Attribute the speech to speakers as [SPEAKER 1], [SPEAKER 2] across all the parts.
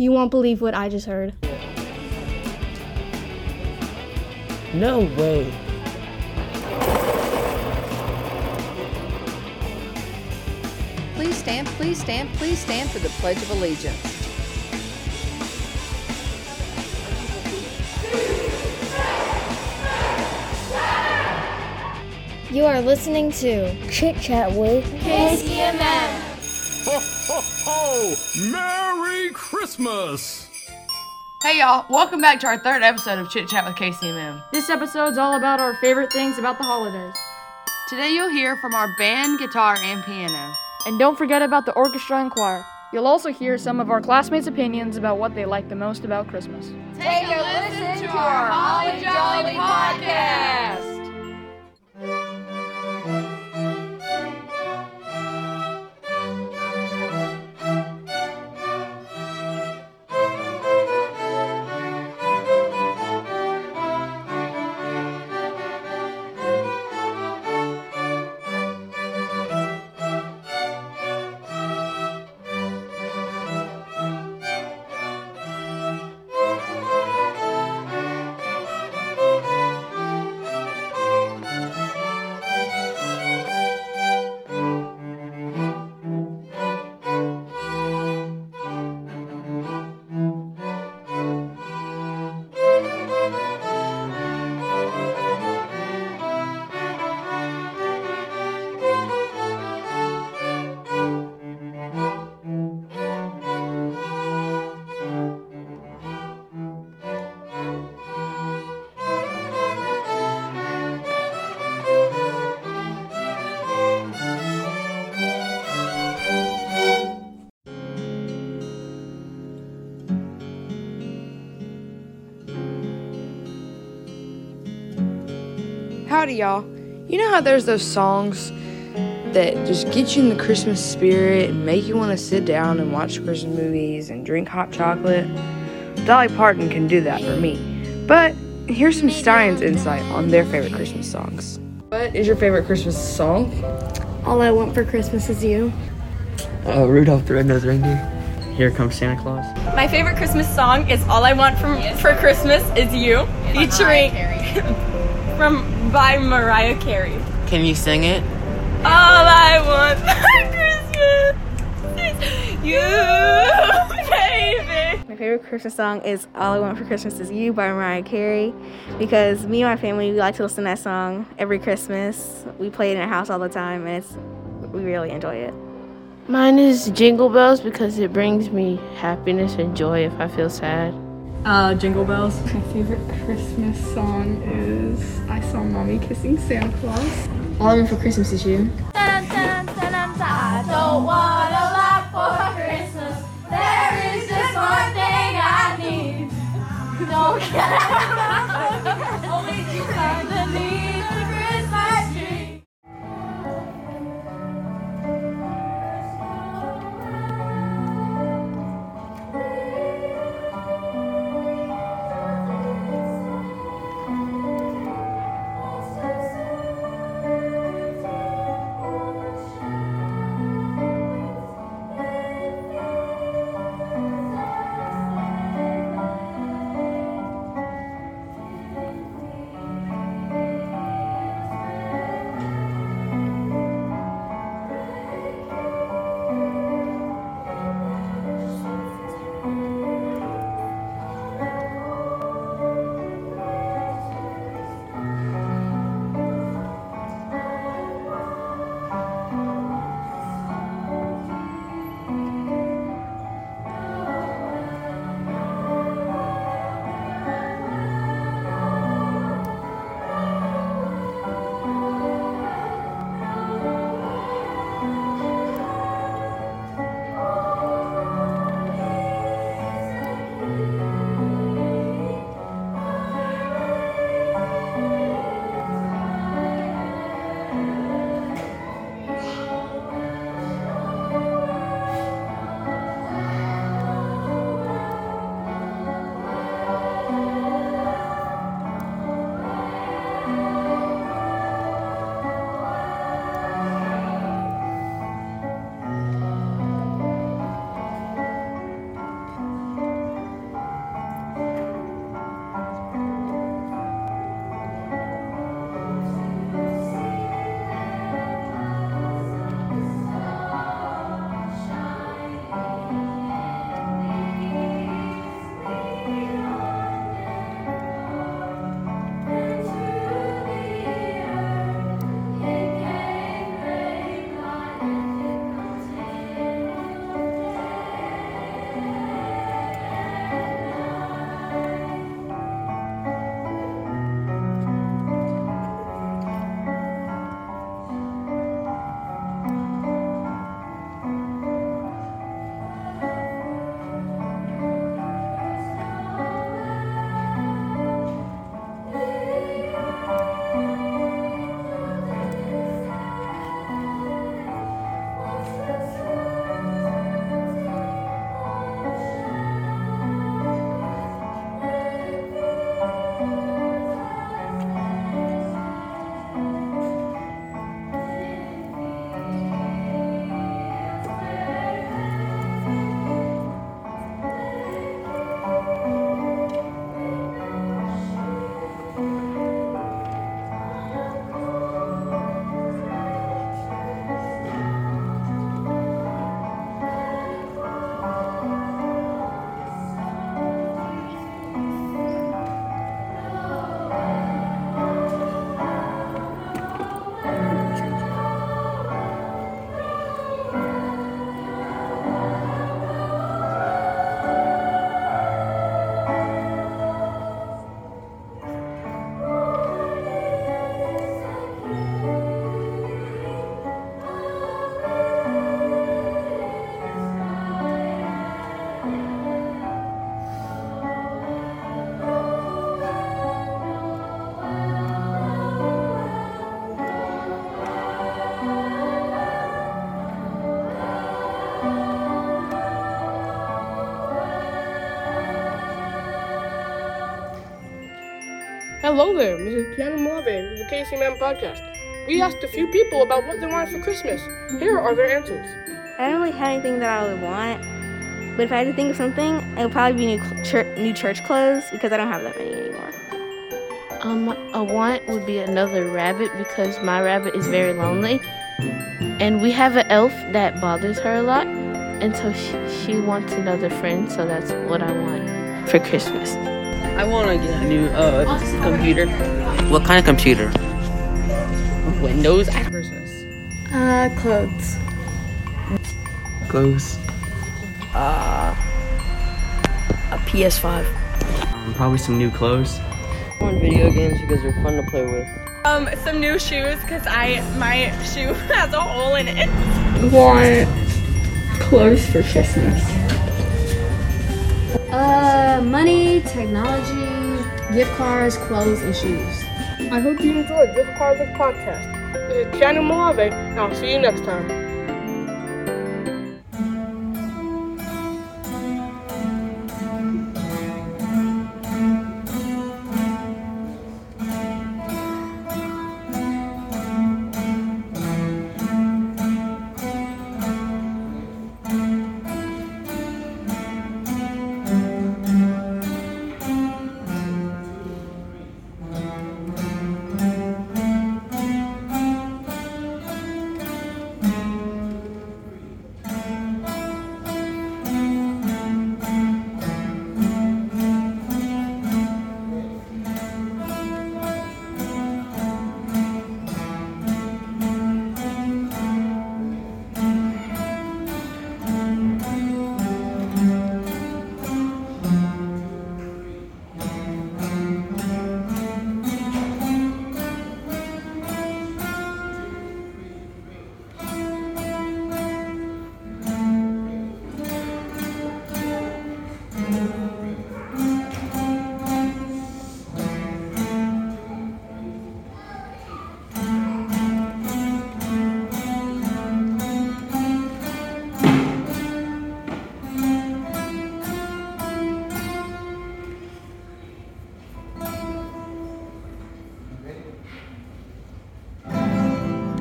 [SPEAKER 1] You won't believe what I just heard.
[SPEAKER 2] No way.
[SPEAKER 3] Please stand, please stand, please stand for the Pledge of Allegiance.
[SPEAKER 1] You are listening to Chit Chat with
[SPEAKER 4] KCMM.
[SPEAKER 5] Ho, ho, ho! Merry Christmas!
[SPEAKER 6] Hey y'all, welcome back to our third episode of Chit Chat with KCMM.
[SPEAKER 7] This episode's all about our favorite things about the holidays.
[SPEAKER 6] Today you'll hear from our band, guitar, and piano.
[SPEAKER 7] And don't forget about the orchestra and choir. You'll also hear some of our classmates' opinions about what they like the most about Christmas.
[SPEAKER 4] Take a listen to our Holly Jolly podcast.
[SPEAKER 8] Howdy, y'all. You know how there's those songs that just get you in the Christmas spirit and make you want to sit down and watch Christmas movies and drink hot chocolate? Dolly Parton can do that for me. But here's some Stein's insight on their favorite Christmas songs. What is your favorite Christmas song?
[SPEAKER 1] All I Want for Christmas Is You.
[SPEAKER 2] Uh, Rudolph the Red-Nosed Reindeer. Here comes Santa Claus.
[SPEAKER 9] My favorite Christmas song is "All I Want from for Christmas Is You," featuring from by Mariah Carey.
[SPEAKER 2] Can you sing it?
[SPEAKER 9] All I want for Christmas is you, baby.
[SPEAKER 10] My favorite Christmas song is All I Want for Christmas Is You by Mariah Carey because me and my family we like to listen to that song every Christmas. We play it in our house all the time and it's we really enjoy it.
[SPEAKER 11] Mine is Jingle Bells because it brings me happiness and joy if I feel sad.
[SPEAKER 12] Uh, Jingle Bells. My favorite Christmas song is I Saw Mommy Kissing Santa Claus.
[SPEAKER 13] All I Want for Christmas Is You.
[SPEAKER 4] I don't want a lot for Christmas. There is just one thing I need. Don't get only you underneath
[SPEAKER 13] Hello there, Mrs. Piano Malave with the KCMM podcast. We asked a few people about what they wanted for Christmas. Here are their answers.
[SPEAKER 10] I don't really have anything that I would want, but if I had to think of something, it would probably be new cl- chur- new church clothes because I don't have that many anymore.
[SPEAKER 11] Um, a want would be another rabbit because my rabbit is very lonely. And we have an elf that bothers her a lot. And so she, she wants another friend, so that's what I want for Christmas.
[SPEAKER 2] I want to get a new uh, computer. What kind of computer? Windows.
[SPEAKER 1] Christmas. Uh, clothes.
[SPEAKER 2] Clothes.
[SPEAKER 14] Uh, a PS5.
[SPEAKER 2] Um, probably some new clothes.
[SPEAKER 14] I want video games because they're fun to play with.
[SPEAKER 9] Um, some new shoes because I my shoe has a hole in it.
[SPEAKER 12] Want clothes for Christmas.
[SPEAKER 15] Uh, money, technology, gift cards, clothes, and shoes.
[SPEAKER 13] I hope you enjoyed this part of the podcast. This is Channel Malave, and I'll see you next time.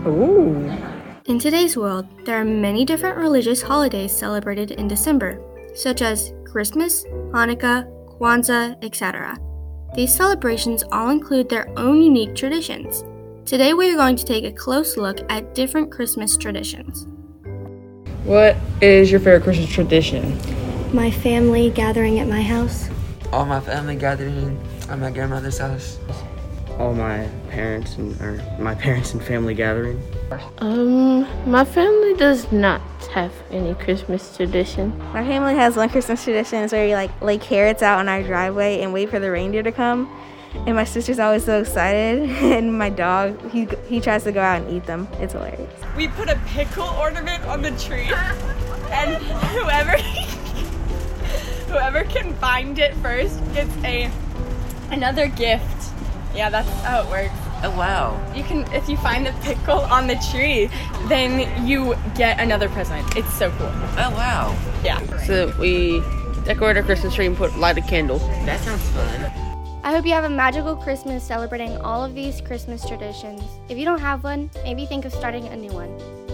[SPEAKER 1] In today's world, there are many different religious holidays celebrated in December, such as Christmas, Hanukkah, Kwanzaa, etc. These celebrations all include their own unique traditions. Today, we are going to take a close look at different Christmas traditions.
[SPEAKER 8] What is your favorite Christmas tradition?
[SPEAKER 1] My family gathering at my house.
[SPEAKER 2] All my family gathering at my grandmother's house.
[SPEAKER 16] All my parents and or my parents and family gathering.
[SPEAKER 11] Um, my family does not have any Christmas tradition.
[SPEAKER 10] My family has one Christmas tradition is where we like lay carrots out on our driveway and wait for the reindeer to come. And my sister's always so excited, and my dog he he tries to go out and eat them. It's hilarious.
[SPEAKER 9] We put a pickle ornament on the tree, and whoever whoever can find it first gets a another gift. Yeah, that's how it works.
[SPEAKER 2] Oh wow.
[SPEAKER 9] You can if you find the pickle on the tree, then you get another present. It's so cool.
[SPEAKER 2] Oh wow.
[SPEAKER 9] Yeah.
[SPEAKER 14] So we decorate our Christmas tree and put light a candle.
[SPEAKER 2] That sounds fun.
[SPEAKER 1] I hope you have a magical Christmas celebrating all of these Christmas traditions. If you don't have one, maybe think of starting a new one.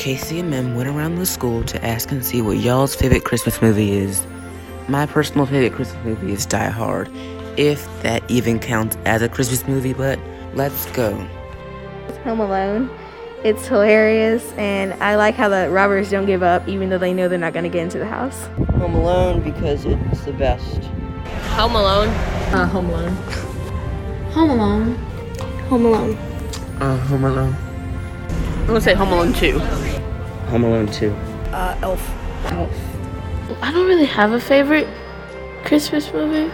[SPEAKER 2] KCMM went around the school to ask and see what y'all's favorite Christmas movie is. My personal favorite Christmas movie is Die Hard, if that even counts as a Christmas movie, but let's go.
[SPEAKER 10] Home Alone. It's hilarious, and I like how the robbers don't give up even though they know they're not going to get into the house.
[SPEAKER 17] Home Alone because it's the best.
[SPEAKER 9] Home Alone.
[SPEAKER 15] Uh, Home Alone. Home Alone.
[SPEAKER 10] Home Alone.
[SPEAKER 2] Uh, Home Alone.
[SPEAKER 14] I'm gonna say Home Alone 2.
[SPEAKER 16] Home Alone 2.
[SPEAKER 9] Uh, Elf.
[SPEAKER 10] Elf.
[SPEAKER 11] I don't really have a favorite Christmas movie.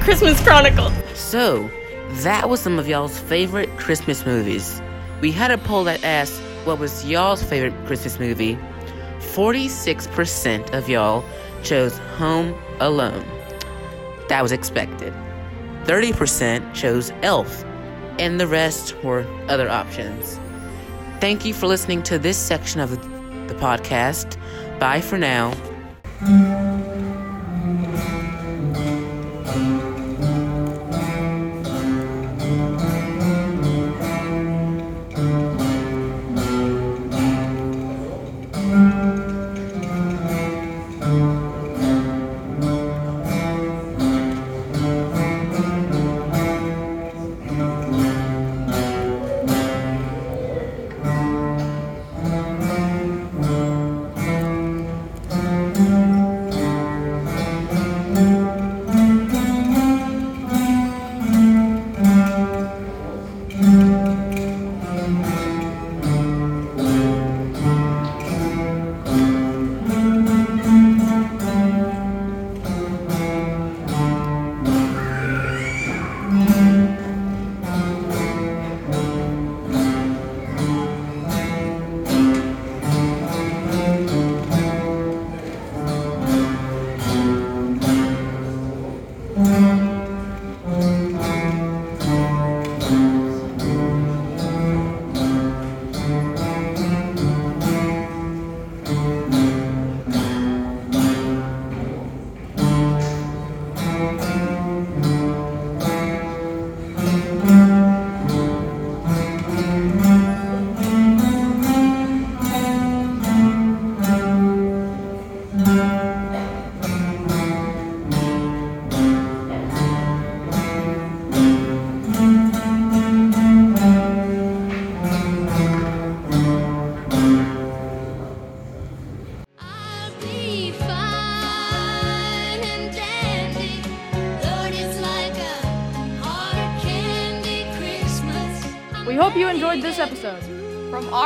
[SPEAKER 9] Christmas Chronicle.
[SPEAKER 2] So, that was some of y'all's favorite Christmas movies. We had a poll that asked what was y'all's favorite Christmas movie. 46% of y'all chose Home Alone. That was expected. 30% chose Elf, and the rest were other options. Thank you for listening to this section of the podcast. Bye for now.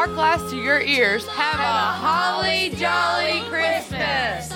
[SPEAKER 6] Our class to your ears, have a holly jolly Christmas.